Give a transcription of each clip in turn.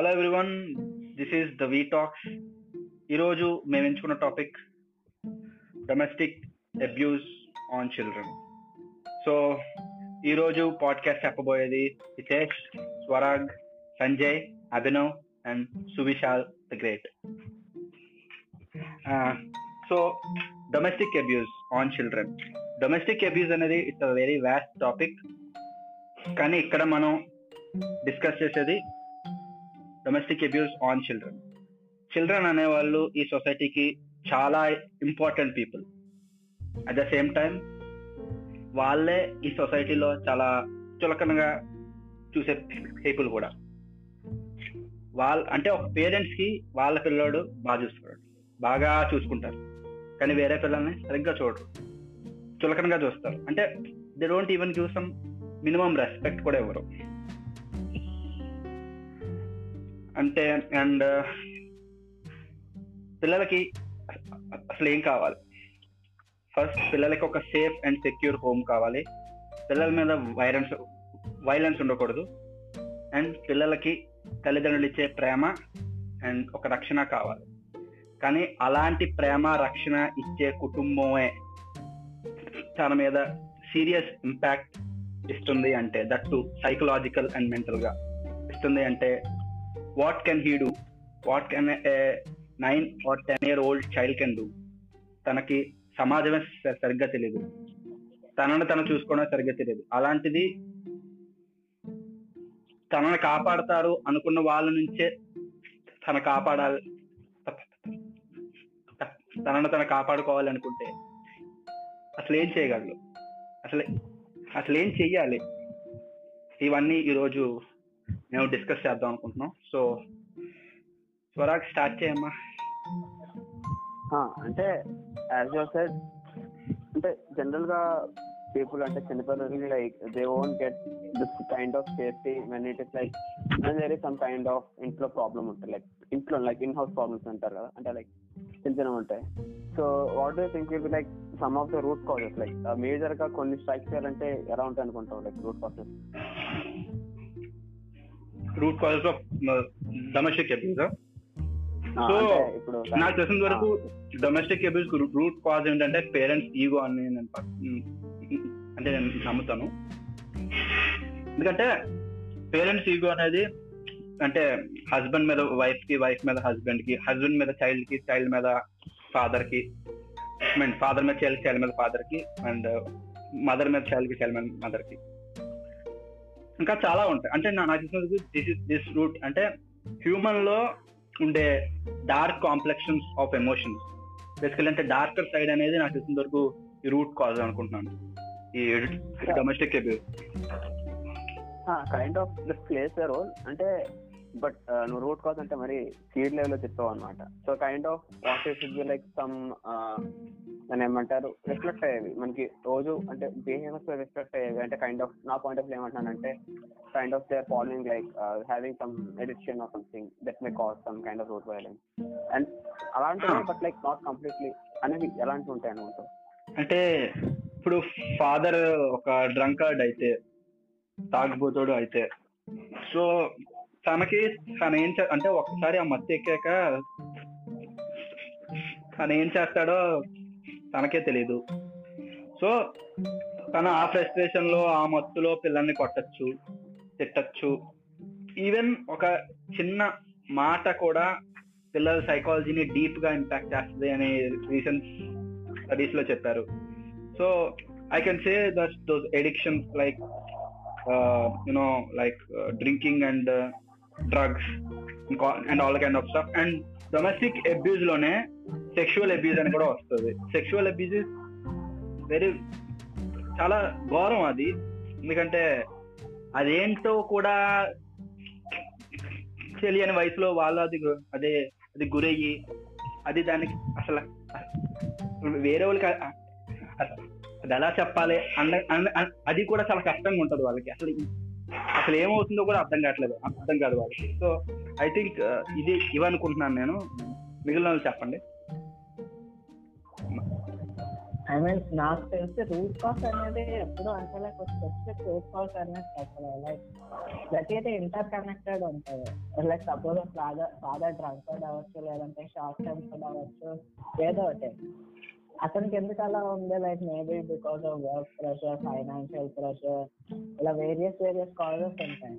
Hello everyone this is the we talks ఈరోజు మేము ఎంచుకున్న topic domestic abuse on children so ఈరోజు podcast చెప్పబోయేది Hitesh Swarag Sanjay Abhinav and Suvishal the great. So domestic abuse on children domestic abuse అనేది it's a very vast topic కానీ ఇక్కడ మనం discuss చేసేది domestic abuse on children children అనేవాళ్ళు ఈ సొసైటీకి చాలా important people at the same time వాళ్ళే ఈ సొసైటీలో చాలా చులకనగా చూసే పీపుల్ కూడా. వాళ్ళ అంటే ఒక పేరెంట్స్కి వాళ్ళ పిల్లోడు బాగా చూసుకుంటాడు. బాగా చూసుకుంటారు. కానీ వేరే పిల్లల్ని సరిగ్గా చూడరు. చులకనగా చూస్తారు. అంటే they don't even give some minimum respect కూడా ఇవ్వరు. అంటే అండ్ పిల్లలకి అసలు ఏం కావాలి? ఫస్ట్ పిల్లలకి ఒక సేఫ్ అండ్ సెక్యూర్ హోమ్ కావాలి. పిల్లల మీద వైలెన్స్ వైలెన్స్ ఉండకూడదు. అండ్ పిల్లలకి తల్లిదండ్రులు ఇచ్చే ప్రేమ అండ్ ఒక రక్షణ కావాలి. కానీ అలాంటి ప్రేమ రక్షణ ఇచ్చే కుటుంబమే తన మీద సీరియస్ ఇంపాక్ట్ ఇస్తుంది అంటే దట్ టు సైకలాజికల్ అండ్ మెంటల్గా ఇస్తుంది అంటే what can he do what can a nine or ten year old child can do తనకి సమాజమే సరిగ్గా తెలియదు తనను తను చూసుకోవడం సరిగ్గా తెలియదు అలాంటిది తనని కాపాడతారు అనుకున్న వాళ్ళ నుంచే తన కాపాడాలి. తనను తను కాపాడుకోవాలి అనుకుంటే అసలు ఏం చేయగలరు? అసలు అసలు ఏం చెయ్యాలి? ఇవన్నీ ఈరోజు మేము డిస్కస్ చేద్దాం అనుకుంటున్నాం. సో స్వరాగ్ స్టార్ట్ చేయమ్మా. అంటే యాజ్ యూ సెడ్ అంటే జనరల్గా పీపుల్ అంటే చిన్నపిల్లలకి like they won't get this kind of safety when it is like there is some kind of ఇంట్లో ప్రాబ్లమ్ ఉంటుంది లైక్ ఇంట్లో లైక్ ఇన్ హౌస్ ప్రాబ్లమ్స్ అంటారు కదా అంటే లైక్ చిన్న చిన్న ఉంటాయి. So what do think will like some of the root causes like మేజర్గా కొన్ని స్ట్రైక్ చేయాలంటే ఎలా ఉంటాయి అనుకుంటాం like root causes root causes of domestic abuse so నాకు తెలిసిన వరకు డొమెస్టిక్ అబ్యూస్ రూట్ కాజ్ ఏంటంటే పేరెంట్స్ ఈగో అని నేను అంటే నేను నమ్ముతాను. ఎందుకంటే పేరెంట్స్ ఈగో అనేది అంటే హస్బెండ్ మీద వైఫ్కి వైఫ్ మీద హస్బెండ్కి హస్బెండ్ మీద చైల్డ్కి చైల్డ్ మీద ఫాదర్కి మీన్ ఫాదర్ మీద చైల్డ్ చైల్డ్ మీద ఫాదర్కి అండ్ మదర్ మీద చైల్డ్కి చైల్డ్ మీద మదర్కి. ఇంకా చాలా ఉంటాయి. అంటే నాకు తెలిసినందుకు దిస్ ఇస్ దిస్ రూట్ అంటే హ్యూమన్లో ఉండే dark complexions of emotions basically అంటే డార్కర్ సైడ్ అనేది నాకు తెలిసిన వరకు ఈ రూట్ కాజ్ అనుకుంటున్నాను. ఈ domestic abuse kind of place role అంటే బట్ నువ్వు రూట్ కాజ్ అంటే మరి సీడ్ లెవెల్లో చెప్పావు అనమాట so kind of what be like some దాని ఏమంటారు రిఫ్లెక్ట్ అయ్యేవి. మనకి రోజు అంటే బిహేవియర్స్ రిఫ్లెక్ట్ అయ్యేవి. అంటే కైండ్ ఆఫ్ నా పాయింట్ ఆఫ్ ఏమంటున్నానంటే kind of they following like having some addiction or something that may cause some kind of root violence and అలాంటివి బట్ లైక్ నాట్ కంప్లీట్లీ అనేవి ఎలాంటివి ఉంటాయి అనుకుంటావు అంటే ఇప్పుడు ఫాదర్ ఒక డ్రంకర్డ్ అయితే తాగుబోతుడు అయితే. సో తనకి తను ఏం అంటే ఒక్కసారి ఆ మత్తి ఎక్కాక తను ఏం చేస్తాడో తనకే తెలియదు సో తను ఆ ఫ్రస్ట్రేషన్లో ఆ మత్తులో పిల్లల్ని కొట్టచ్చు తిట్టచ్చు. ఈవెన్ ఒక చిన్న మాట కూడా పిల్లల సైకాలజీని డీప్గా ఇంపాక్ట్ చేస్తుంది అని రీసెంట్ స్టడీస్లో చెప్పారు. So I can say that those addictions like you know like drinking and drugs and all kind of stuff and domestic అబ్యూజ్లోనే sexual abuse అని కూడా వస్తుంది. సెక్షువల్ అబ్యూజ్ ఇస్ వెరీ చాలా ఘోరం అది. ఎందుకంటే అదేంటో కూడా తెలియని వయసులో వాళ్ళు అది అదే అది గురయ్యి అది దానికి అసలు వేరే వాళ్ళకి అది ఎలా చెప్పాలి? అన్న అది కూడా చాలా కష్టంగా ఉంటుంది వాళ్ళకి. అసలు అసలు ఏమవుతుందో కూడా అర్థం కావట్లేదు. అర్థం కాదు వాళ్ళకి. సో ఐ థింక్ ఇది ఇవనుకుంటున్నాను నేను. మిగిలిన చెప్పండి. ఐ మీన్ నాకు తెలిసి రూట్ కాస్ అనేది ఎప్పుడు అంటే లైక్ స్పెసిఫిక్ రూట్ కాస్ అనేది చెప్పలేదు లైక్ అయితే ఇంటర్ కనెక్టెడ్ ఉంటుంది like suppose father father drunk అవ్వచ్చు లేదంటే షార్ట్ టెంపర్డ్ అవ్వచ్చు ఏదో ఒకటి. అతనికి ఎందుకు అలా ఉంది like maybe because of work pressure financial pressure ఇలా వేరియస్ వేరియస్ కాజెస్ ఉంటాయి.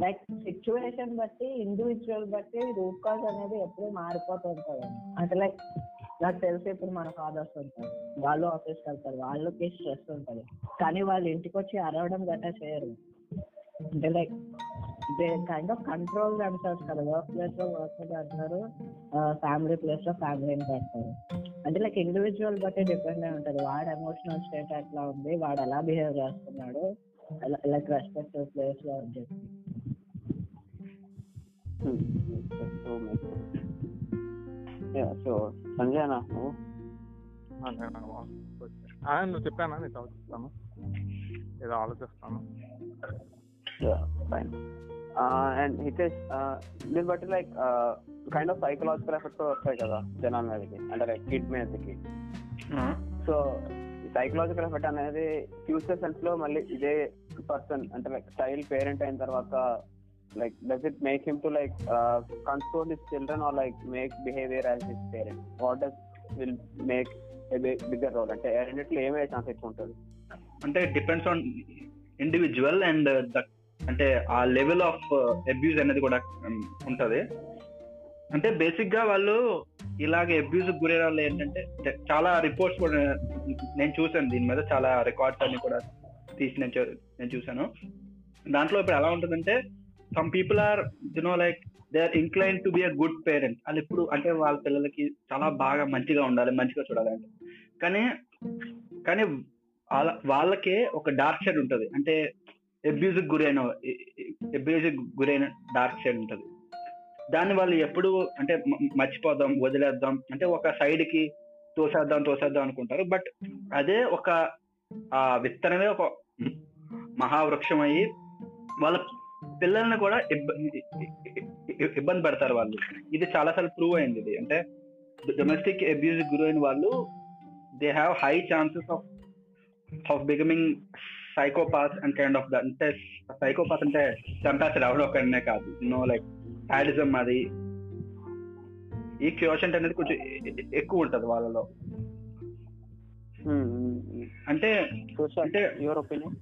లైక్ సిచ్యువేషన్ బట్టి ఇండివిజువల్ బట్టి రూట్ కాజ్ అనేది ఎప్పుడు మారిపోతుంటుంది అంటే లైక్ నాకు తెలిసి ఇప్పుడు మన ఫాదర్స్ ఉంటారు. వాళ్ళు ఆఫీస్కి వెళ్తారు వాళ్ళకి స్ట్రెస్ ఉంటుంది. కానీ వాళ్ళు ఇంటికి వచ్చి అరవడం గట్టా చేయరు. అంటే like they kind of control అంటారు కదా. వర్క్ ప్లేస్లో వర్క్ అంటారు ఫ్యామిలీ ప్లేస్లో ఫ్యామిలీని పెడతారు. అంటే లైక్ ఇండివిజువల్ బట్టి డిపెండ్ అయి ఉంటుంది. వాడు ఎమోషనల్ స్టేట్ ఎట్లా ఉంది వాడు ఎలా బిహేవ్ చేస్తున్నాడు లైక్ రెస్పెక్టివ్ ప్లేస్లో అని చెప్పి. సో సంజయ్ అన్న నువ్వు? నువ్వు చెప్పానా? నేను ఆలోచిస్తాను. ఏదో ఆలోచిస్తాను. ఫైన్ అండ్ హితేష్ దీన్ని బట్టి like kind of psychological effect వస్తాయి కదా జనాల మీదకి అంటే లైక్ కిడ్ మీదకి. సో సైకలాజికల్ ఎఫెక్ట్ అనేది ఫ్యూచర్ సెన్స్లో మళ్ళీ ఇదే పర్సన్ అంటే లైక్ చైల్డ్ పేరెంట్ అయిన తర్వాత like does it make him to like control his children or like make behaviour as his parent what does will make bigger role అంటే రెండిట్లో ఏమయ్యే chance ఎక్కువ ఉంటుంది? అంటే డిపెండ్స్ ఆన్ ఇండివిజువల్ అండ్ అంటే ఆ level of abuse అనేది కూడా um, ఉంటది. అంటే బేసిక్గా వాళ్ళు ఇలాగే అబ్యూజ్ గురైన వాళ్ళు ఏంటంటే చాలా రిపోర్ట్స్ కూడా నేను చూసాను దీని మీద చాలా రికార్డ్స్ అన్ని కూడా తీసి నేను చూ- నేను చూసాను దాంట్లో ఇప్పుడు ఎలా ఉంటుందంటే some people are you know like they are incline to be a good parent వాళ్ళు ఇప్పుడు అంటే వాళ్ళ పిల్లలకి చాలా బాగా మంచిగా ఉండాలి మంచిగా చూడాలి అంటే. కానీ కానీ వాళ్ళ వాళ్ళకే ఒక డార్క్ సైడ్ ఉంటుంది. అంటే అబ్యూజ్కి గురైన అబ్యూజ్కి గురైన డార్క్ సైడ్ ఉంటుంది. దాన్ని వాళ్ళు ఎప్పుడు అంటే మర్చిపోదాం వదిలేద్దాం అంటే ఒక సైడ్కి తోసేద్దాం తోసేద్దాం అనుకుంటారు. బట్ అదే ఒక ఆ విత్తనమే ఒక మహావృక్షం అయ్యి వాళ్ళ పిల్లల్ని కూడా ఇబ్బంది పెడతారు వాళ్ళు. ఇది చాలా సార్లు ప్రూవ్ అయింది ఇది. అంటే డొమెస్టిక్ అబ్యూజ్ గురైన వాళ్ళు they have high chances of of becoming psychopath and kind of అంటే సైకోపాత్ అంటే చంపేస్తారు ఎవరో ఒకరినే కాదు. నో లైక్ సాడిజం అది. ఈ క్యూషన్ అనేది కొంచెం ఎక్కువ ఉంటది వాళ్ళలో. అంటే అంటే యువర్ ఒపీనియన్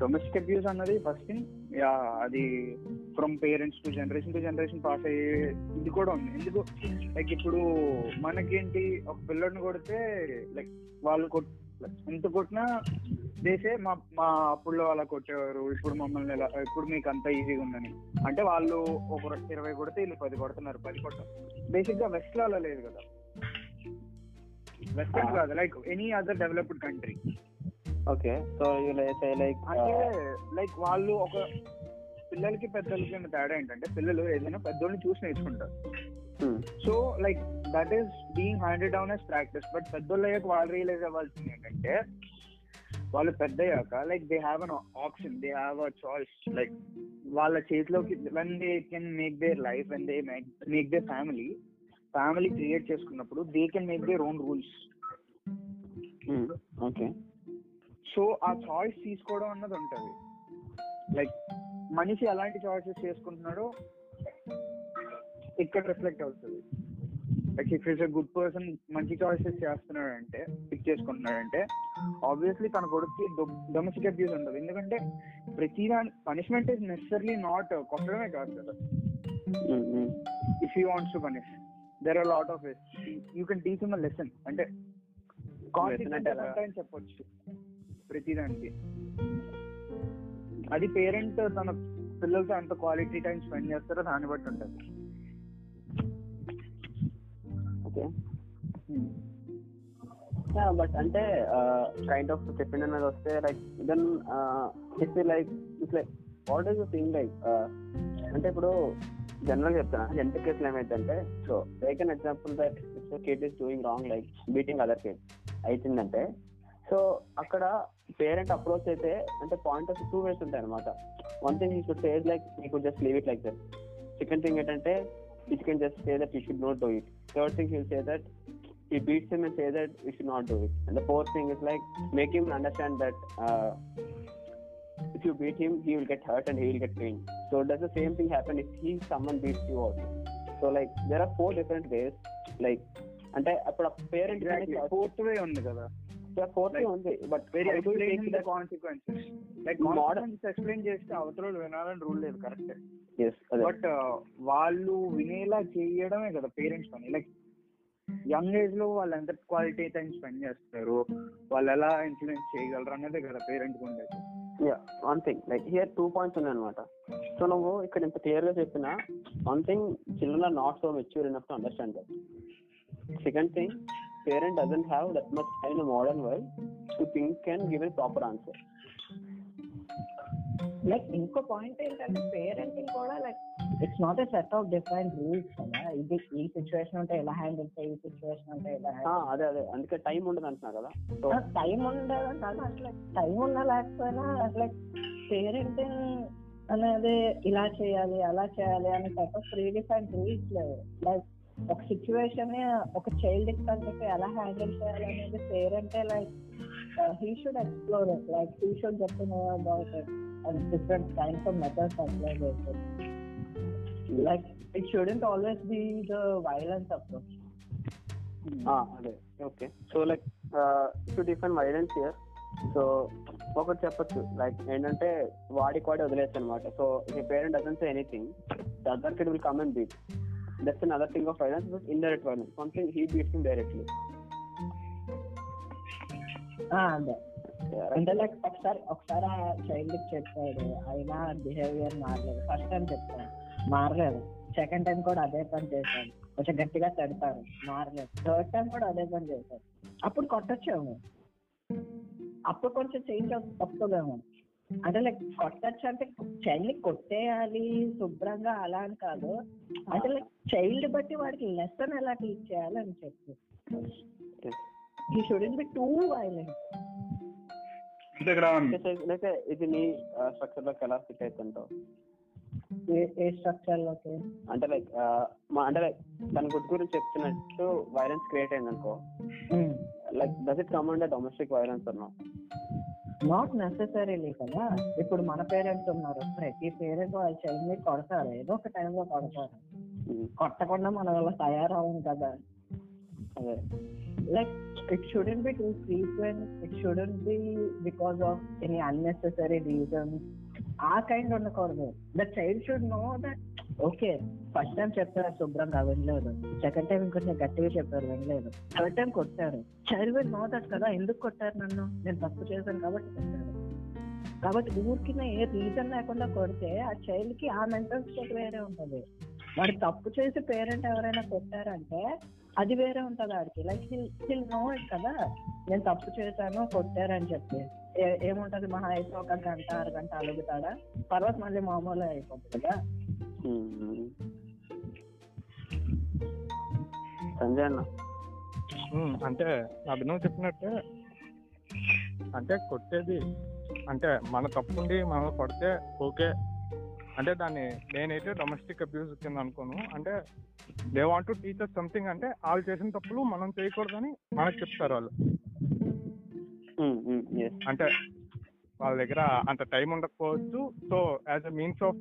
డొమెస్టిక్ అబ్యూస్ అన్నది ఫస్ట్ థింగ్ యా అది from parents to generation to generation pass అయ్యే ఇది కూడా ఉంది. ఎందుకు? లైక్ ఇప్పుడు మనకేంటి? ఒక పిల్లడిని కొడితే లైక్ వాళ్ళు ఎంత కొట్టినా దేశే మా మా అప్పుల్లో అలా కొట్టేవారు ఇప్పుడు మమ్మల్ని ఎలా ఇప్పుడు మీకు అంత ఈజీగా ఉందని. అంటే వాళ్ళు ఒక ఇరవై కొడితే వీళ్ళు పది కొడుతున్నారు. పది కొట్టడం బేసిక్గా వెస్ట్లో అలా లేదు కదా వెస్ట్ కాదు like any other developed country okay so like అంటే లైక్ వాళ్ళు ఒక పిల్లలకి పెద్దలకి తేడా ఏంటంటే పిల్లలు ఏదైనా పెద్దోళ్ళని చూసి నేర్చుకుంటారు. So like that is being handed down as practice but పెద్దోళ్ళు అయ్యాక వాళ్ళు రియలైజ్ అవ్వాల్సింది ఏంటంటే వాళ్ళు పెద్ద అయ్యాక like they have an option they have a choice like వాళ్ళ చేతిలోకి when they can make their life when they make they family family create చేసుకున్నప్పుడు they can make their own rules okay so ఆ choice తీసుకోవడం అన్నది ఉంటది. Like మనిషి ఎలాంటి choices చేసుకుంటున్నాడో ఇక్కడ రిఫ్లెక్ట్ అవుతుంది. Like if is a good person మంచి చాయిసెస్ చేస్తున్నాడంటే పిక్ చేసుకుంటున్నాడంటే ఆబ్వియస్లీ తన కొడుకు డొమెస్టిక్ అబ్యూస్ ఉండదు. ఎందుకంటే ప్రతి దాని పనిష్మెంట్ ఇస్ నెసరీ నాట్ కొట్టడమే కాదు కదా. If you wants to punish there are lot of you can teach a lesson అంటే కాన్సిక్వెన్స్? ఉంటాయని చెప్పొచ్చు. ప్రతిదానికి అది పేరెంట్ తన పిల్లలతో ఎంత క్వాలిటీ టైం స్పెండ్ చేస్తారో దాన్ని బట్టి ఉంటుంది. ఓకే. బట్ అంటే కైండ్ ఆఫ్ చెప్పింది అనేది వస్తే లైక్ దెన్ చెప్పి like it's like what is thing like అంటే ఇప్పుడు జనరల్ చెప్తాను జనరల్ కేసులు ఏమైందంటే so like an example that it's kid is doing wrong like beating other kid అవుతుందంటే సో అక్కడ పేరెంట్ అప్రోచ్ అయితే అంటే పాయింట్ ఆఫ్ టూ వేస్ ఉంటాయి అనమాట one thing you should say like you could just leave it like that second thing ఏంటంటే it can just say that you should not do it third thing you say that he beats him and says that we should not do it. And the fourth thing is like make him understand that uh, if you beat him, he will get hurt and he will get pain. So does the same thing happen if he someone beats you also? So like there are four different ways. Like అంటే అప్పుడు parent fourth way ఉంది కదా fourth ఉంది but very explain the consequences like explain చేస్తే అవతల వినాలని rule లేదు correct but వాళ్ళు వినేలా చేయడమే కదా పేరెంట్స్ పని. లైక్ యంగ్ ఏజ్లో వాళ్ళు ఎంత క్వాలిటీ టైం స్పెండ్ చేస్తారు. వాళ్ళు ఎలా ఇన్ఫ్లుయెన్స్ చేయగలరు అనేది కదా పేరెంట్స్ ఉండేది. One thing like here two points ఉన్నాయి అనమాట సో నువ్వు ఇక్కడ ఇంత క్లియర్గా చెప్పిన one thing children are not so mature enough to understand that second thing parent doesn't have that much in modern world to think and give a proper answer like ఇంకో point ఏంటంటే parenting కూడా like it's not a set of different rules కదా? ఇది ఈ situation ఉంటే ఎలా handle చేయి ఈ సిచ్యువేషన్ ఉంటే ఎలా అదే అదే. అందుకే టైం ఉండదు అంటున్నా కదా. సో టైం ఉండదు అట్లా టైం ఉన్నా లేకపోయినా లైక్ పేరెంటింగ్ అనేది ఇలా చేయాలి అలా చేయాలి అనే type of predefine rules లేవు. లైక్ ఒక సిచ్యువేషన్ ఒక చైల్డ్కి ఎలా హ్యాండిల్ చేయాలి అనేది పేరెంటే like he should explore it like he should get to know about it and different kinds of methods apply చేస్తారు like it shouldn't always be the violence approach అదే. Okay so like to define violence year so ఒకటి చెప్పచ్చు. Like ఏంటంటే వాడికి వాడి వదిలేచ్చు అనమాట so ఈ parent doesn't say anything the other kid will come and beat that's an other thing of violence but indirect violence something he beats him directly అదే. అంటే like ఒకసారి ఒకసారి ఆ చైల్డ్ చెప్పాడు. అయినా బిహేవియర్ మారలేదు. ఫస్ట్ టైం చెప్తాను మారలేదు. సెకండ్ టైం కూడా అదే పని చేశాను కొంచెం గట్టిగా తడతాడు. మారలేదు. థర్డ్ టైం కూడా అదే పని చేశాడు. అప్పుడు కొట్టచ్చేమో. అప్పుడు కొంచెం చేంజ్ వస్తుందేమో అంటే లైక్ కొట్టచ్చు అంటే చైల్డ్ని కొట్టేయాలి శుభ్రంగా అలా అని కాదు. అంటే లైక్ చైల్డ్ బట్టి వాడికి లెసన్ ఎలా టీచ్ చేయాలి అని చెప్పి. ఈ షుడెంట్ బి టూ వైలెంట్ అంటే ఇది నీ స్ట్రక్చర్లోకి ఎలా ఫిట్ అవుతుంటావు ఏ ఏ స్ట్రక్చర్లోకి? అంటే లైక్ అంటే లైక్ తన గుడ్ గురించి చెప్తున్నట్టు వైలెన్స్ క్రియేట్ అయింది అనుకో like does it come under domestic violence అన్నా నాట్ నెసెసరీలీ కదా. ఇప్పుడు మన పేరెంట్స్ ఉన్నారు. ప్రతి పేరెంట్ వాళ్ళ చైల్డ్ని కొడతారు. ఏదో ఒక టైంలో కొడతారు. కొట్టకుండా మనం అలా తయారవం కదా. Like it shouldn't be too frequent it shouldn't be because of any unnecessary reason ఆ కైండ్ ఉండకూడదు. The child should know that okay first time చెప్పారు శుభ్రంగా వినలేదు. సెకండ్ టైం ఇంకొంచెం గట్టిగా చెప్పారు వినలేదు. థర్డ్ టైం కొట్టారు. చైల్డ్ విల్ కదా ఎందుకు కొట్టారు నన్ను? నేను తప్పు చేశాను కాబట్టి కొట్టారు. కాబట్టి ఊరికి ఏ రీజన్ లేకుండా కొడితే ఆ చైల్డ్కి ఆ మెంటల్ స్టేట్ వేరే ఉంటుంది. వాడు తప్పు చేసి పేరెంట్ ఎవరైనా కొట్టారంటే అది వేరే ఉంటది ఆడికి. లైక్ హిల్ నో ఇట్ కదా. నేను తప్పు చేశాను కొట్టారని చెప్పి. ఏముంటది? మహా అయితే ఒక గంట అరగంట అలుగుతాడా? తర్వాత మళ్ళీ మామూలు అయిపోతుంది కదా. సంజయ్ అన్న. అంటే అభినవ్ చెప్పినట్టే అంటే కొట్టేది అంటే మన తప్పుండి మనం కొడితే ఓకే. అంటే దాన్ని నేనైతే డొమెస్టిక్ అబ్యూస్ కింద అనుకోను. అంటే they want to teacher something అంటే వాళ్ళు చేసిన తప్పులు మనం చేయకూడదని మనకు చెప్తారు వాళ్ళు. అంటే వాళ్ళ దగ్గర అంత టైం ఉండకపోవచ్చు. So as a means of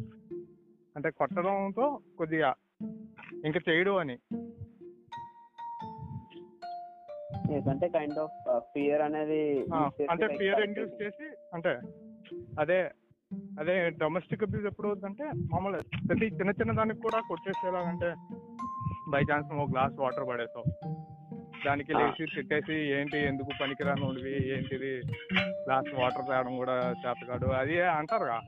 అంటే కొట్టడంతో కొద్దిగా ఇంకా చేయడు అని. అంటే కైండ్ ఆఫ్ ఫియర్ అనేది అంటే ఫియర్ ఇండ్యూస్ చేసి- అంటే అదే అదే డొమెస్టిక్ అబ్యూస్ ఎప్పుడు అవుతుందంటే మామూలు ప్రతి చిన్న చిన్న దానికి కూడా కొట్టేసేలాగంటే బై ఛాన్స్ నువ్వు గ్లాస్ వాటర్ పడేసావు. దానికి. లేచి తిట్టేసి ఏంటి ఎందుకు పనికిరానుడివి ఏంటిది? గ్లాస్ వాటర్ తాగడం కూడా చేత కాదు అది అంటారుగా.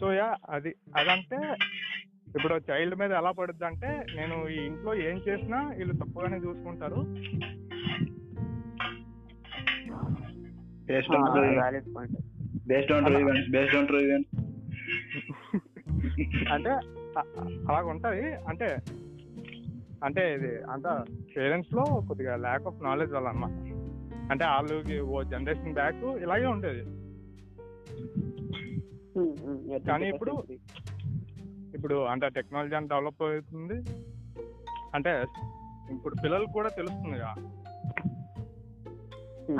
సో యా అది అదంటే ఇప్పుడు చైల్డ్ మీద ఎలా పడుద్ది అంటే నేను ఈ ఇంట్లో ఏం చేసినా వీళ్ళు తప్పుగానే చూసుకుంటారు. Based ah, on valid point. Based on events based on events అంటే అ- అ- అలాగ ఉంటది. అంటే అంటే ఇది అంత పేరెంట్స్లో కొద్దిగా ల్యాక్ ఆఫ్ నాలెడ్జ్ వల్ల అన్నమాట. అంటే వాళ్ళకి ఓ జనరేషన్ బ్యాక్ ఇలాగే ఉండేది. కానీ 21st ఇప్పుడు. ఇప్పుడు అంటే టెక్నాలజీ అంత డెవలప్ అవుతుంది. అంటే ఇప్పుడు పిల్లలకు కూడా తెలుస్తుందిగా.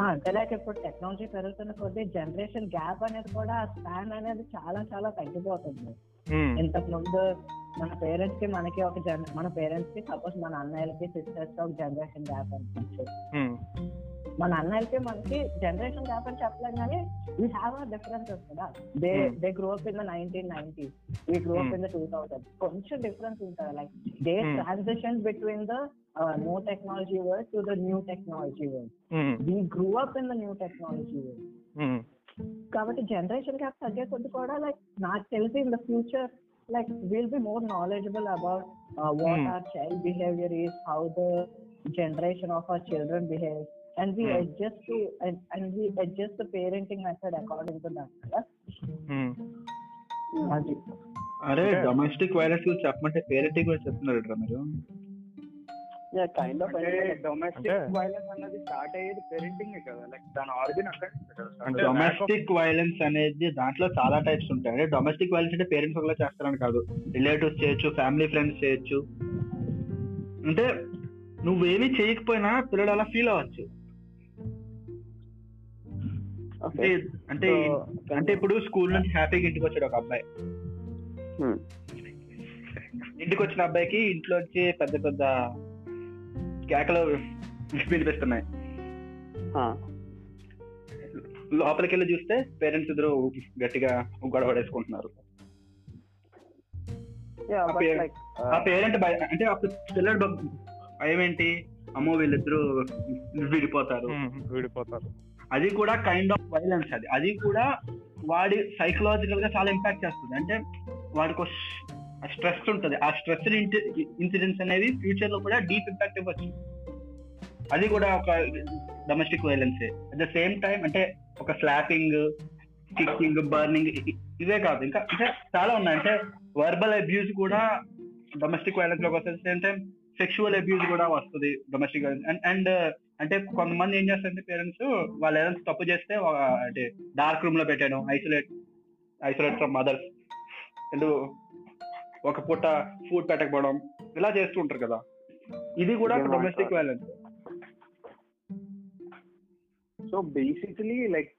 ఆ, అంటే లైక్ ఇప్పుడు టెక్నాలజీ పెరుగుతున్న కొద్దీ జనరేషన్ గ్యాప్ అనేది కూడా స్పాన్ అనేది చాలా చాలా తగ్గిపోతుంది. ఇంతకు ముందు మన పేరెంట్స్కి మనకి ఒక జన మన పేరెంట్స్కి సపోజ్ మన అన్నయ్యలకి సిస్టర్స్కి ఒక జనరేషన్ గ్యాప్ అనుకోవచ్చు మన అన్నయ్యలకి మనకి జనరేషన్ గ్యాప్ అని చెప్పలేం కానీ వీ హ్యావ్ అ డిఫరెన్సెస్ కదా they. They grow up in the nineteen nineties we grow up. In the two thousand కొంచెం డిఫరెన్స్ ఉంటుంది? Like they. Transition between the no technology world to the new technology world um, we grew up in the new technology world um, కాబట్టి generation gap తగ్గే కొద్ది కూడా like నాకు తెలిసి in the future like will be more knowledgeable about what. Or child behaviour is how the generation of our children behave we Hmm. Adjust to and we adjust the parenting method according to that కదా um. అది అరే అంటే- domestic violence గురించి చెప్పమంటే parenting గురించి చెప్తున్నారు మీరు. Kind of domestic violence అన్నది స్టార్ట్ అయ్యేది పేరెంటింగ్ కదా లైక్ దాని ఆరిజిన్ అక్కడ కదా. డొమెస్టిక్ వైలెన్స్ అనేది దాంట్లో చాలా టైప్స్ ఉంటాయి. అంటే డొమెస్టిక్ వైలెన్స్ అంటే పేరెంట్స్ ఒకలా చేస్తారని కాదు. రిలేటివ్స్ చేయొచ్చు ఫ్యామిలీ ఫ్రెండ్స్ చేయొచ్చు. అంటే నువ్వేమీ చేయకపోయినా పిల్లలు అలా ఫీల్ అవ్వచ్చు. అంటే అంటే అంటే ఇప్పుడు స్కూల్ నుంచి హ్యాపీగా ఇంటికి వచ్చాడు ఒక అబ్బాయి. ఇంటికి వచ్చిన అబ్బాయికి ఇంట్లోంచి పెద్ద పెద్ద కేకలు వినిపిస్తున్నాయి. లోపలికి వెళ్ళి చూస్తే పేరెంట్స్ ఇద్దరు గట్టిగా గొడవ పడేసుకుంటున్నారు లైక్ ఆ పేరెంట్ అంటే అప్పుడు పిల్లడు భయం ఏంటి? అమ్మో వీళ్ళిద్దరు విడిపోతారు. విడిపోతారు. అది కూడా కైండ్ ఆఫ్ వైలెన్స్ అది. అది కూడా వాడి సైకలాజికల్గా చాలా ఇంపాక్ట్ చేస్తుంది. అంటే వాడికి స్ట్రెస్ ఉంటుంది. ఆ స్ట్రెస్ ఇన్సిడెంట్స్ అనేవి ఫ్యూచర్లో కూడా డీప్ ఇంపాక్ట్ ఇవ్వచ్చు. అది కూడా ఒక domestic violence at the same time అంటే ఒక స్లాపింగ్ కిక్కింగ్ బర్నింగ్ ఇవే కాదు. ఇంకా అంటే చాలా ఉన్నాయి. అంటే వర్బల్ అబ్యూస్ కూడా డొమెస్టిక్ వైలెన్స్లోకి వస్తుంది. సేమ్ టైం సెక్షువల్ అబ్యూస్ కూడా వస్తుంది డొమెస్టిక్ వైలెన్స్ అండ్ అంటే కొంతమంది ఏం చేస్తారంటే పేరెంట్స్ వాళ్ళు ఏదైనా తప్పు చేస్తే అంటే డార్క్ రూమ్లో పెట్టాను isolate isolate from mothers and ఒక పూట ఫుడ్ పెట్టకపోవడం ఇలా చేస్తూ ఉంటారు కదా. ఇది కూడా domestic. Violence so basically like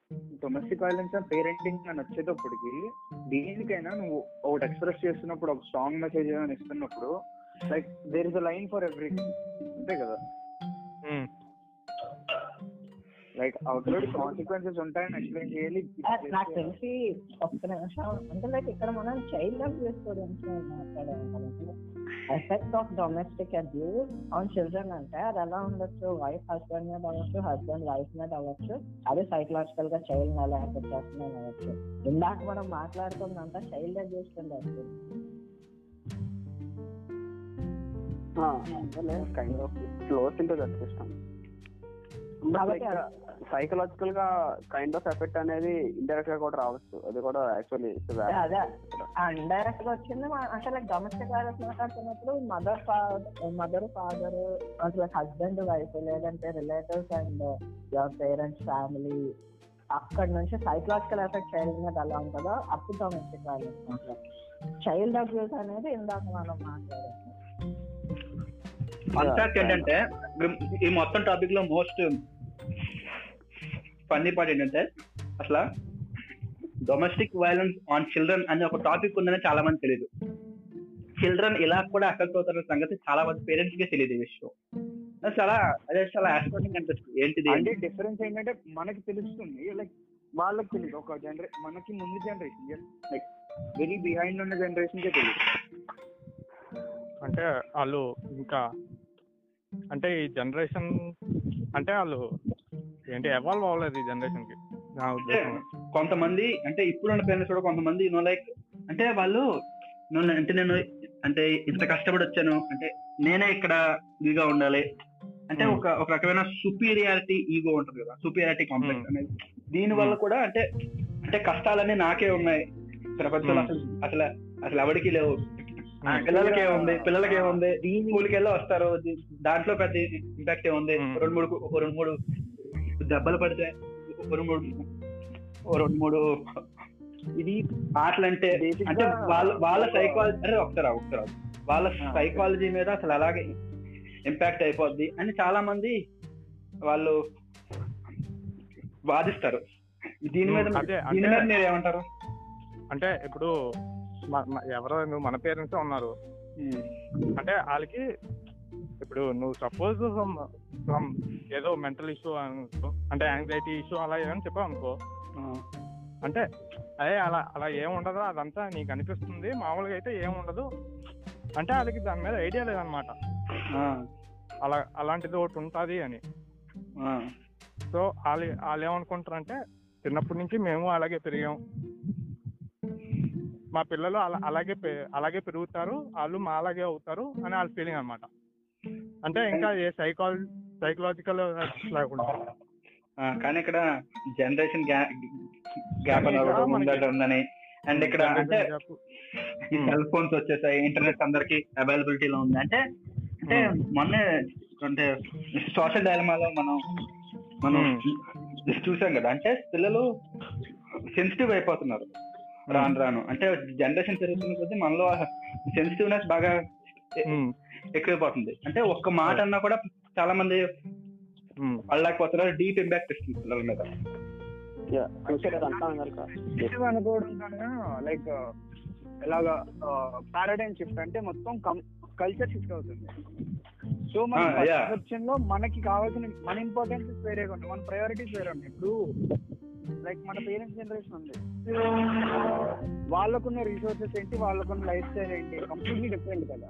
domestic violence parenting అని వచ్చేటప్పటికి దేనికైనా నువ్వు ఒకటి ఎక్స్ప్రెస్ చేస్తున్నప్పుడు ఒక స్ట్రాంగ్ మెసేజ్ ఏమైనా ఇస్తున్నప్పుడు like there is a line for everything అంతే కదా? లైక్ అవతల కాన్సిక్వెన్సెస్ ఉంటాయని ఎక్స్ప్లెయిన్ చేయాలి. నాకు తెలిసి ఒక్క నిమిషం. అంటే లైక్ ఇక్కడ మనం చైల్డ్ అబ్యూస్ గురించి మాట్లాడాలి effect of domestic abuse on children అంటే అది ఎలా ఉండొచ్చు? వైఫ్ హస్బెండ్ మీద అవ్వచ్చు హస్బెండ్ వైఫ్ మీద అవ్వచ్చు. అదే సైకలాజికల్గా చైల్డ్ ఎలా ఎఫెక్ట్ చేస్తుందని అవ్వచ్చు. ఇందాక మనం మాట్లాడుతుందంతా చైల్డ్ అబ్యూస్ కింద వస్తుంది. కైండ్ ఆఫ్ క్లోజ్ సిస్టమ్ కాబట్టి సైకలాజికల్గా కైండ్ ఆఫ్ ఎఫెక్ట్ అనేది ఇండైరెక్ట్గా కూడా రావచ్చు. అది కూడా యాక్చువల్లీ అదే. ఇండైరెక్ట్గా వచ్చింది అంటే లైక్ డొమెస్టిక్ వైలెన్స్ మాట్లాడుతున్నప్పుడు మదర్ ఫాదర్ మదర్ ఫాదర్ అంటే లైక్ హస్బెండ్ వైఫ్ లేదంటే relatives and your parents family అక్కడ నుంచి సైకలాజికల్ ఎఫెక్ట్ చైల్డ్ మీద ఎలా ఉంటుందో అప్పుడు డొమెస్టిక్ వైలెన్స్ మాట్లాడు చైల్డ్ అబ్యూస్ అనేది ఇందాక మనం ఫ్యాక్ట్ ఏంటంటే ఈ మొత్తం టాపిక్లో మోస్ట్ ఫన్నీ పార్ట్ ఏంటంటే అసలు డొమెస్టిక్ వైలెన్స్ ఆన్ చిల్డ్రన్ అనే ఒక టాపిక్ ఉందని చాలా మంది తెలియదు చిల్డ్రన్ ఇలా కూడా అఫెక్ట్ అవుతారన్న సంగతి చాలా మంది పేరెంట్స్ కే తెలియదు ఈ విషయం. చాలా అదే చాలా ఆస్పాటింగ్ అనిపిస్తుంది. ఏంటిది? అంటే డిఫరెన్స్ ఏంటంటే మనకి తెలుస్తుంది లైక్ వాళ్ళకి తెలియదు ఒక జనరే మనకి ముందు జనరేషన్ లైక్ వెరీ బిహైండ్ ఉన్న జనరేషన్ కే తెలియదు అంటే వాళ్ళు ఇంకా అంటే ఈ జనరేషన్ అంటే వాళ్ళు ఏంటి ఎవాల్వ్ అవ్వలేదు ఈ జనరేషన్కి నా ఉద్దేశం కొంతమంది అంటే ఇప్పుడున్న పేరెంట్స్ కూడా కొంతమంది నో లైక్ అంటే వాళ్ళు నన్ను అంటే నేను అంటే ఇంత కష్టపడి వచ్చాను అంటే నేనే ఇక్కడ ఇదిగా ఉండాలి అంటే Hmm. ఒక ఒక రకమైన సుపీరియారిటీ ఈగో ఉంటుంది కదా సుపీరియారిటీ కాంప్లెక్స్ Hmm. అనేది దీని వల్ల కూడా అంటే అంటే కష్టాలన్నీ నాకే ఉన్నాయి ప్రపంచంలో Hmm. అసలు అసలు అసలు ఎవరికి లేవు Hmm. పిల్లలకి ఏముంది? పిల్లలకి ఏముంది? దీని స్కూల్కి వెళ్ళి వస్తారు దాంట్లో పెద్ద ఇంపాక్ట్ ఏముంది? Hmm. రెండు మూడు రెండు మూడు దెబ్బలు పడితే రెండు మూడు రెండు మూడు ఇది మాటలు అంటే వాళ్ళ వాళ్ళ సైకాలజీ అరే ఒకసారి ఒకసారి. వాళ్ళ సైకాలజీ మీద అసలు అలాగే ఇంపాక్ట్ అయిపోద్ది అని చాలా మంది వాళ్ళు వాదిస్తారు. దీని మీద అదే, దీని మీద అంటే- మీరు ఏమంటారు? అంటే ఇప్పుడు ఎవరో నువ్వు మన పేరెంట్స్ ఉన్నారు. అంటే వాళ్ళకి ఇప్పుడు నువ్వు సపోజ్ ఏదో మెంటల్ ఇష్యూ అనుకో అంటే యాంగ్జైటీ ఇష్యూ అలా ఏమని చెప్పావు అనుకో. అంటే అదే అలా అలా ఏం ఉండదు అదంతా నీకు అనిపిస్తుంది. మామూలుగా అయితే ఏం ఉండదు. అంటే వాళ్ళకి దాని మీద ఐడియా లేదనమాట. అలా అలాంటిది ఒకటి ఉంటుంది అని. సో వాళ్ళు వాళ్ళు ఏమనుకుంటారంటే చిన్నప్పటి నుంచి మేము అలాగే పెరిగాం. మా పిల్లలు అలా అలాగే అలాగే పెరుగుతారు వాళ్ళు మా అలాగే అవుతారు అని వాళ్ళ ఫీలింగ్ అన్నమాట. అంటే ఇంకా ఏ సైకాలజీ సైకలాజికల్ లేకుండా. కానీ ఇక్కడ జనరేషన్ గ్యాప్ ఉందని. అండ్ ఇక్కడ అంటే ఈ. సెల్ ఫోన్స్ వచ్చేసాయి ఇంటర్నెట్ అందరికి అవైలబిలిటీలో ఉంది. అంటే అంటే మొన్నే అంటే సోషల్ డైలమాలో మనం మనం చూసాం కదా. అంటే పిల్లలు సెన్సిటివ్ అయిపోతున్నారు. రాను రాను. అంటే జనరేషన్ పెరుగుతున్న కొద్దీ మనలో సెన్సిటివ్నెస్ బాగా ఎక్కువైపోతుంది. అంటే ఒక్క మాట అన్నా కూడా చాలా మంది పడలేకపోతున్నారు డీప్ ఇంపాక్ట్ ఇస్తుంది పిల్లల మీద. అనుకోవడం కన్నా లైక్ ఇలాగా పారాడైమ్ షిఫ్ట్ అంటే మొత్తం కల్చర్ షిఫ్ట్ అవుతుంది. సో మన yeah. పర్సెప్షన్లో మనకి కావాల్సిన మన ఇంపార్టెన్సెస్ వేరేగా ఉన్నాయి మన ప్రయారిటీస్ వేరే ఉన్నాయి. ఇప్పుడు లైక్ మన పేరెంట్స్ జనరేషన్ ఉంది. వాళ్ళకున్న రిసోర్సెస్ ఏంటి వాళ్ళకున్న లైఫ్ స్టైల్ ఏంటి కంప్లీట్లీ డిఫరెంట్ కదా.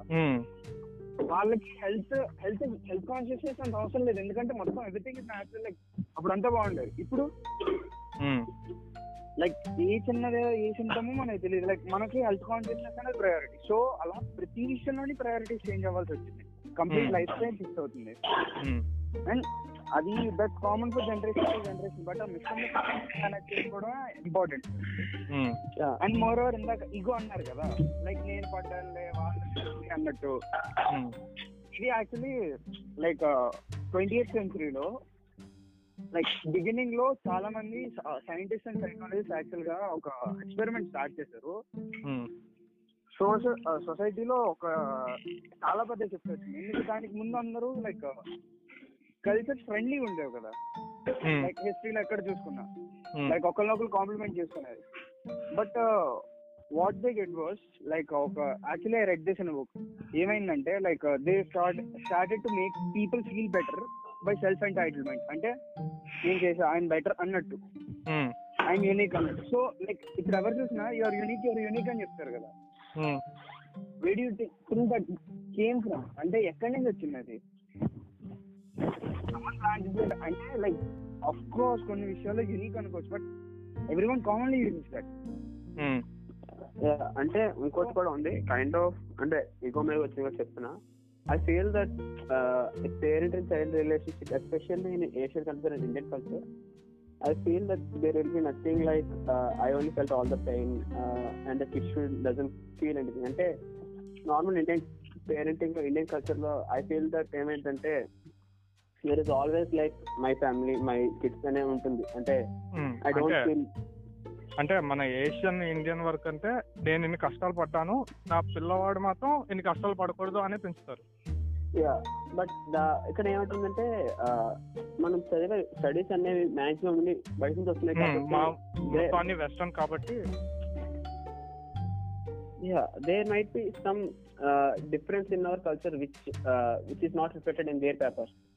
వాళ్ళకి హెల్త్ హెల్త్ హెల్త్ కాన్షియస్నెస్ అంత అవసరం లేదు. ఎందుకంటే మొత్తం ఎవ్రీథింగ్ ఇస్ న్యాచురల్ లైక్ అప్పుడు అంతా బాగుండేది. ఇప్పుడు లైక్ ఏ చిన్నదే ఏ సిమ్టమ్ మనకి తెలియదు. లైక్ మనకి హెల్త్ కాన్షియస్నెస్ అనేది ప్రయారిటీ సో అలా ప్రతి విషయంలోని ప్రయారిటీస్ చేంజ్ అవ్వాల్సి వచ్చింది. కంప్లీట్. లైఫ్ స్టైల్ ఫిక్స్ అవుతుంది. అండ్ అది that common for generation to generation but ఆ కనెక్ట్ చేసుకోవడం ఇంపార్టెంట్ అండ్ మోర్ ఓవర్ ఇందాక ఇగో అన్నారు కదా లైక్ నేను పడ్డానులే వాళ్ళు అన్నట్టు. ఉమ్, ఇది యాక్చువల్లీ లైక్ ట్వంటీ ఎయిత్ సెంచురీలో లైక్ బిగినింగ్లో చాలా మంది సైంటిస్ట్ అండ్ సైకాలజిస్ట్ యాక్చువల్గా ఒక ఎక్స్పెరిమెంట్ స్టార్ట్ చేశారు. ఉమ్, సోషల్ సొసైటీలో ఒక చాలా పెద్ద షిఫ్ట్ వచ్చింది ఎందుకు దానికి ముందు అందరూ లైక్ కల్చర్ ఫ్రెండ్లీ ఉండేవి కదా. లైక్ హిస్టరీలో ఎక్కడ చూసుకున్నా. లైక్ ఒకరినొకరు కాంప్లిమెంట్ చేసుకునేది. But what they get was like ఒక యాక్చువల్లీ రెడ్ దిస్ అనే బుక్ ఏమైందంటే like they start started to make people feel better by self entitlement అంటే నేను చేసా ఆయన బెటర్ అన్నట్టు. ఉమ్, ఆయన యూనిక్ అన్నట్టు. సో లైక్ ఇప్పుడు ఎవరు చూసినా యువర్ యూనిక్ యువర్ యూనిక్ అని చెప్తారు కదా. వేడి థింక్ దట్ కేమ్ ఫ్రమ్ అంటే ఎక్కడి నుంచి వచ్చింది అది? అంటే లైక్ అఫ్ కోర్స్ కొన్ని విషయాల్లో యూనిక్ అనుకోవచ్చు but everyone commonly unique that అంటే ఇంకోటి కూడా ఉంది కైండ్ ఆఫ్ అంటే ఈగో మీద వచ్చిన చెప్తున్నా. I feel that parent and child relationship especially in Asian culture and Indian culture I feel that there will be nothing like I only felt all the pain and the kid should doesn't feel anything అంటే normal Indian పేరెంటింగ్లో Indian కల్చర్లో I feel that ఏమైందంటే there is always like my family my kids అనే ఉంటుంది. అంటే. I don't feel అంటే మన Asian Indian work అంటే నేను ఇన్ని కష్టాలు పడ్డాను. నా పిల్లవాడు మాత్రం ఇన్ని కష్టాలు పడకూడదు అని పెంచుతారు. యా బట్ ఇక్కడ ఏమంటుందంటే మనం చదివే స్టడీస్ అనేవి మాక్సిమం బయట నుంచి వస్తున్నాయి ఉమ్, మా కాబట్టి western yeah there might be some difference in our culture which which is not reflected in their paper um,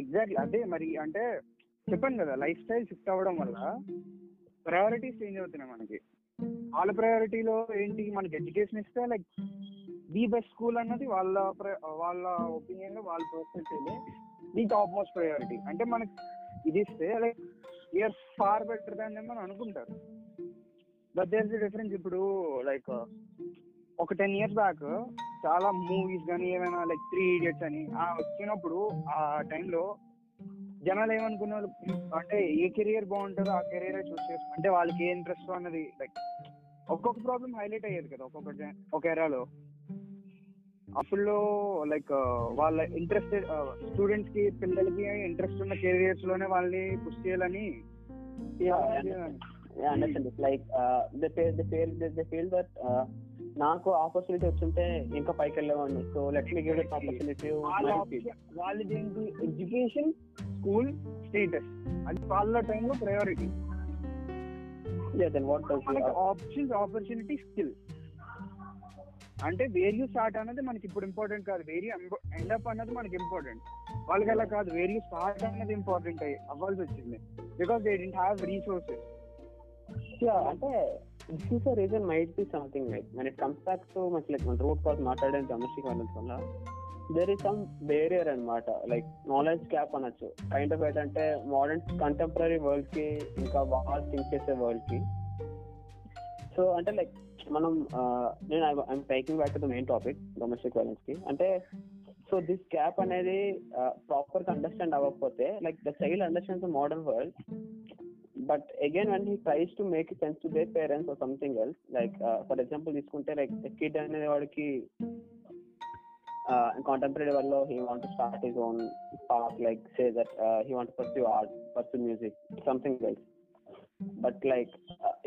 exactly అదే మరి అంటే చెప్పాను కదా లైఫ్ స్టైల్ షిఫ్ట్ అవ్వడం వల్ల ప్రయారిటీస్ చేంజ్ అవుతున్నాయి మనకి. వాళ్ళ ప్రయారిటీలో ఏంటి? మనకి ఎడ్యుకేషన్ ఇస్తే లైక్ ది బెస్ట్ స్కూల్ అన్నది వాళ్ళ వాళ్ళ ఒపీనియన్లో వాళ్ళ percentage the top most priority అంటే మనకి ఇది ఇస్తే like year far better than మనం అనుకుంటారు. బట్ దేర్ ది డిఫరెన్స్ ఇప్పుడు లైక్ ఒక టెన్ ఇయర్స్ బ్యాక్ చాలా మూవీస్ కానీ ఏమైనా లైక్ త్రీ ఇడియట్స్ అని ఆ వచ్చినప్పుడు ఆ టైంలో జనాలు ఏమనుకున్నారు అంటే ఏ కెరియర్ బాగుంటుందో ఆ కెరియర్ చూస్ చేసు అంటే వాళ్ళకి ఏ ఇంట్రెస్ట్ అన్నది లైక్ ఒక్కొక్క ప్రాబ్లం హైలైట్ అయ్యేది కదా ఒక్కొక్క ఒక ఎరాలో అప్పుడులో లైక్ వాళ్ళ ఇంట్రెస్టెడ్ స్టూడెంట్స్కి పిల్లలకి ఇంట్రెస్ట్ ఉన్న కెరియర్స్లోనే వాళ్ళని పుష్ చేయాలని Yeah, I understand this. Like uh, they feel they feel they, they feel that uh, నాకు ఆపర్చునిటీ వచ్చింటే ఇంకా పైకి వెళ్ళేవాడిని so let me give it opportunity వాళ్ళ ఏంటి ఎడ్యుకేషన్ స్కూల్ స్టేటస్ అది వాళ్ళ టైంలో priority then what options opportunity skill అంటే వేర్ యూ స్టార్ట్ అన్నది మనకి ఇప్పుడు ఇంపార్టెంట్ కాదు. వేర్ యూ ఎండ్ అప్ అన్నది మనకి ఇంపార్టెంట్ వాళ్ళకి అలా కాదు. వేర్ యూ స్టార్ట్ అన్నది ఇంపార్టెంట్ అవ్వాల్సి వచ్చింది. Because they didn't have resources అంటే this reason might be something like మన comes back back to much మన రూట్ కాజ్ మాట్లాడే డొమెస్టిక్ వైలెన్స్ వల్ల దేర్ ఇస్ సమ్ బేరియర్ అనమాట లైక్ నాలెడ్జ్ గ్యాప్ అనొచ్చు. కైండ్ ఆఫ్ ఏంటంటే మోడర్న్ కంటెంపరీ వరల్డ్కి ఇంకా బాగా థింక్ చేసే వరల్డ్కి. సో అంటే లైక్ మనం నేను I'm taking back to the main topic domestic వైలెన్స్కి. అంటే సో దిస్ గ్యాప్ అనేది ప్రాపర్గా అండర్స్టాండ్ అవ్వకపోతే like the child understand the modern world but again one he tries to make sense to their parents or something else like for example తీసుకుంటే like kid అనే వాడికి contemporary వల్ల he want start his own path like say that he want pursue art pursue music something else but like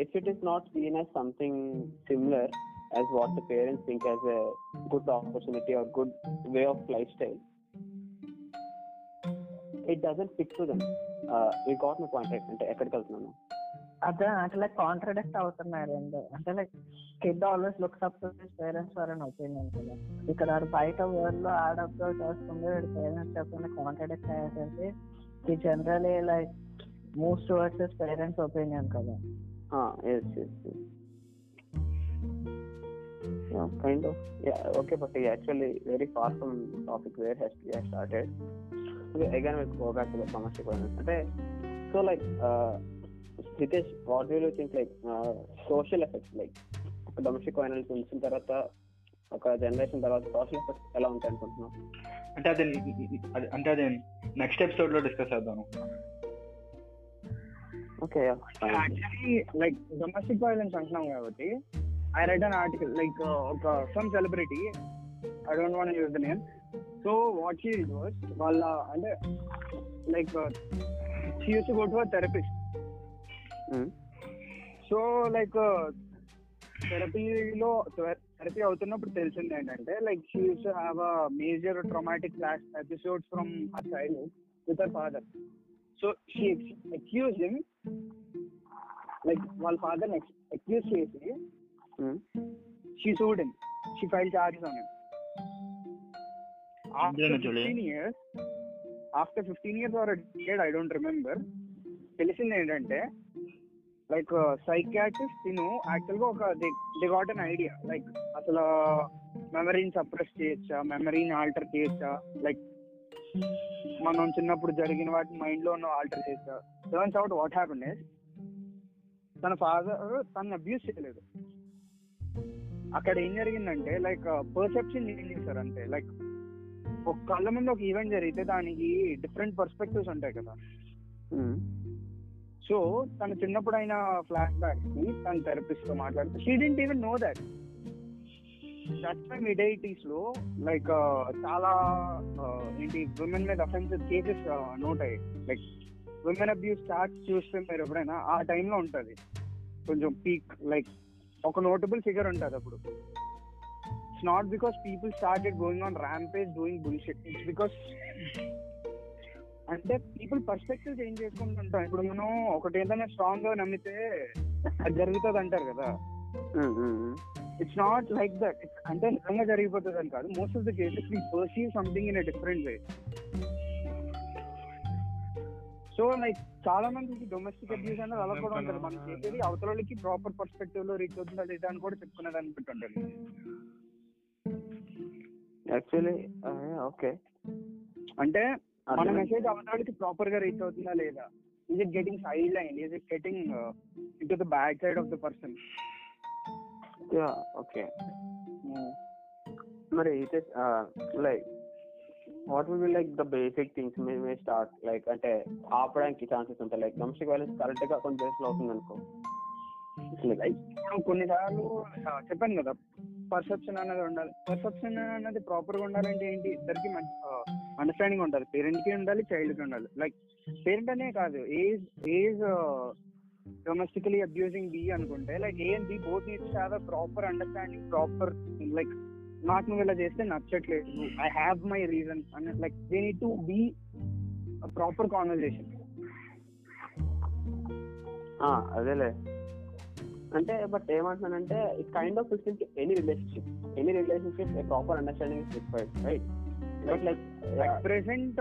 if it is not seen as something similar as what the parents think as a good opportunity or good way of lifestyle it doesn't fit to them. Uh, you got my point right? అంటే ఎక్కడికి వెళ్తున్నాను? అదే అంటే like contradict అవుతున్నాయి రెండు అంటే like kid always looks up to his parents for an opinion కదా ఇక్కడ వాడు బయట వరల్డ్లో ఆడ అబ్జర్వ్ చేస్తుంది వీడి పేరెంట్స్ చెప్తున్న కాంట్రడిక్ట్ అయ్యేసరికి ఈ generally like moves towards his parents opinion కదా. Yes, yes, yes. Yeah, kind of. Yeah, okay, but yeah, actually very far from back to the domestic violence. అంటే so like uh, Hitesh, what do you think like uh, social effects like ఒక domestic violence ఉంచిన తర్వాత ఒక generation తర్వాత social effects ఎలా ఉంటాయి అనుకుంటున్నావు? అంటే అది అంటే అది నెక్స్ట్ ఎపిసోడ్లో డిస్కస్ చేద్దాం. Okay actually like domestic violence అంటున్నాం కాబట్టి I read an article like ఒక some celebrity I don't want use the name so what she was వాళ్ళ అంటే like she used to go to therapist so like థెరపీలో therapy అవుతున్నప్పుడు తెలిసింది ఏంటంటే like she used to have a major traumatic flash episodes from her childhood with her father so she accuse him like వాళ్ళ father accuse చేసి she sued him she file charges on him years after fifteen years or dead I don't remember తెలిసింది ఏంటంటే like psychiatrist తిను యాక్చువల్గా ఒక they got an idea like అసలు మెమరీని suppress చేయొచ్చా? మెమరీని ఆల్టర్ చేయొచ్చా? లైక్ మనం చిన్నప్పుడు జరిగిన వాటి మైండ్లో ఉన్న ఆల్టర్ చేయొచ్చా? Turns out what happen is తన ఫాదర్ తను అబ్యూస్ చేయలేదు. అక్కడ ఏం జరిగిందంటే లైక్ పర్సెప్షన్ ఏం చేశారు అంతే లైక్ ఒక కళ్ళ ముందు ఒక ఈవెంట్ జరిగితే దానికి డిఫరెంట్ పర్స్పెక్టివ్స్ ఉంటాయి కదా. సో తను చిన్నప్పుడు అయిన ఫ్లాష్ బ్యాక్ని తన థెరపిస్ట్తో మాట్లాడుతూ she didn't even know that that's why mid ఎయిటీస్లో like చాలా uh, ఏంటి విమెన్ మీద అఫెన్సివ్ కేసెస్ నోట్ అయ్యాయి. లైక్ విమెన్ అబ్యూస్ స్టార్ట్ చూస్తే మీరు ఎప్పుడైనా ఆ టైంలో ఉంటది. కొంచెం పీక్ లైక్ ఒక నోటబుల్ ఫిగర్ ఉంటుంది అప్పుడు. It's not because people started going on rampage doing bullshit it's because అంటే పీపుల్ పర్స్పెక్టివ్ చేంజ్ చేసుకుంటుంటాం. ఇప్పుడు మనం ఒకటి ఏదైనా స్ట్రాంగ్గా నమ్మితే అది జరుగుతుంది అంటారు కదా ఇట్స్ నాట్ లైక్ దట్ అంటే నిజంగా జరిగిపోతుంది అని కాదు most of the cases we perceive something in different way so like చాలా మందికి డొమెస్టిక్ అబ్యూస్ అనేది అలా కూడా ఉంటుంది. మనం చేసేది అవతల వాళ్ళకి ప్రాపర్ పర్స్పెక్టివ్లో రీచ్ అవుతుందా లేదా అని కూడా చెప్పుకునేది అనుకుంటుంటారు యాక్చువల్లీ ఓకే. అంటే మన మెసేజ్ అవతలకి ప్రాపర్గా రీచ్ అవుతుందా లేదా? Is it getting sideline is it getting in the back side of the person okay మరి అయితే like what will be like the basic things may start like అంటే ఆపడానికి ఛాన్సెస్ ఉంటాయి. లైక్ డొమెస్టిక్ వైలెన్స్ కరెక్ట్గా కొన్ని లో అవుతుంది అనుకో లైక్ కొన్నిసార్లు చెప్పాను కదా పర్సెప్షన్ అనేది ఉండాలి. పర్సెప్షన్ అనేది ప్రాపర్గా ఉండాలంటే ఏంటి? ఇద్దరికి మంచి అండర్స్టాండింగ్ ఉండాలి. పేరెంట్కి ఉండాలి చైల్డ్కి ఉండాలి. లైక్ పేరెంట్ అనే కాదు. Age age domestically abusing B అనుకుంటే like A and B both needs have a proper understanding proper like నాకు నువ్వు ఇలా చేస్తే నచ్చట్లేదు. I have my reason and like they need to be proper conversation ఆ, అదేలే. అంటే బట్ ఏమంటున్నానంటే it kind of fix any relationship any relationship a proper understanding is required right but like present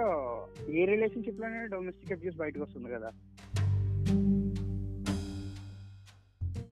a రిలేషన్షిప్లోనే domestic abuse బయటకు వస్తుంది కదా?